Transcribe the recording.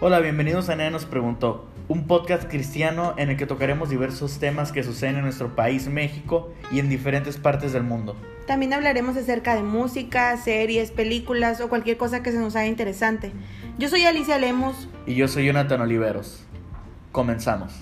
Hola, bienvenidos a Nena nos preguntó, un podcast cristiano en el que tocaremos diversos temas que suceden en nuestro país México y en diferentes partes del mundo. También hablaremos acerca de música, series, películas o cualquier cosa que se nos haga interesante. Yo soy Alicia Lemus. Y yo soy Jonathan Oliveros. Comenzamos.